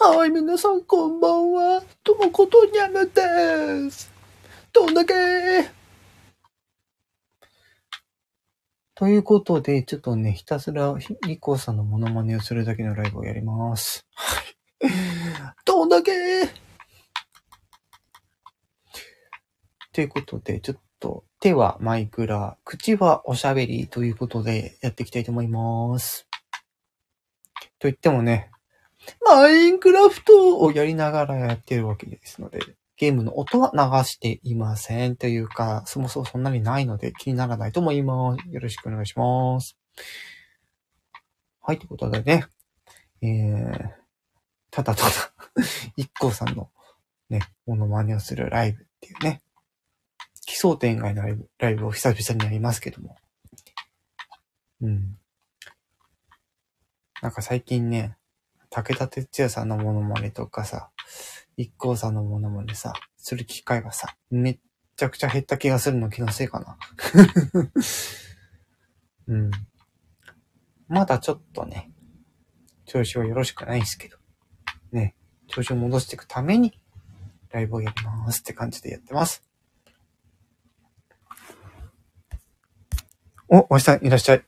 はい、皆さんこんばんは。ともことにゃむです。どんだけということで、ちょっとね、ひたすら、いこさんのモノマネをするだけのライブをやります。はい。どんだけということで、ちょっと、手はマイクラ、口はおしゃべりということで、やっていきたいと思います。と言ってもね、マインクラフトをやりながらやってるわけですので、ゲームの音は流していません。というか、そもそもそんなにないので気にならないと思います。よろしくお願いします。はい、ということでね、えー、ただただ、一光さんのね、モノマネをするライブっていうね、奇想天外なライブを久々にやりますけども。うん。なんか最近ね、武田鉄矢さんのモノマネとかさ、一光さんのモノマネさ、する機会がさ、めっちゃくちゃ減った気がするの気のせいかな。うん。まだちょっとね、調子はよろしくないんですけど、ね、調子を戻していくために、ライブをやりますって感じでやってます。お、おじさんいらっしゃい。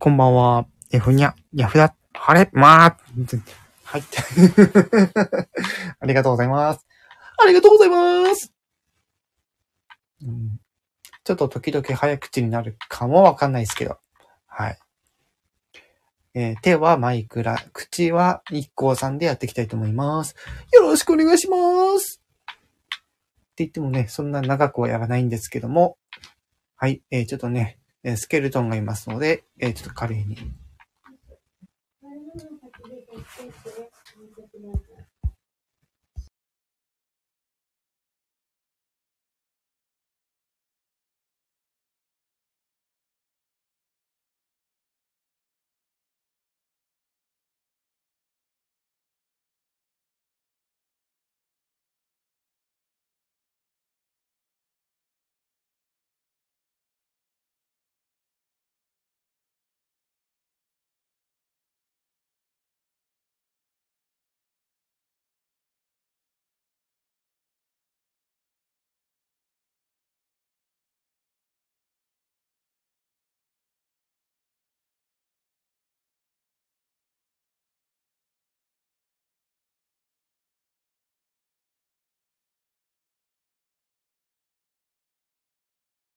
こんばんは。えふにゃ、やふだ、はれ、まー。はい。ありがとうございます。ありがとうございます。うん、ちょっと時々早口になるかもわかんないですけど。はい。えー手はマイクラ、口は一光さんでやっていきたいと思います。よろしくお願いします。って言ってもね、そんな長くはやらないんですけども。はい。えーちょっとね、えースケルトンがいますので、えーちょっと華麗に。Nous allons passer de.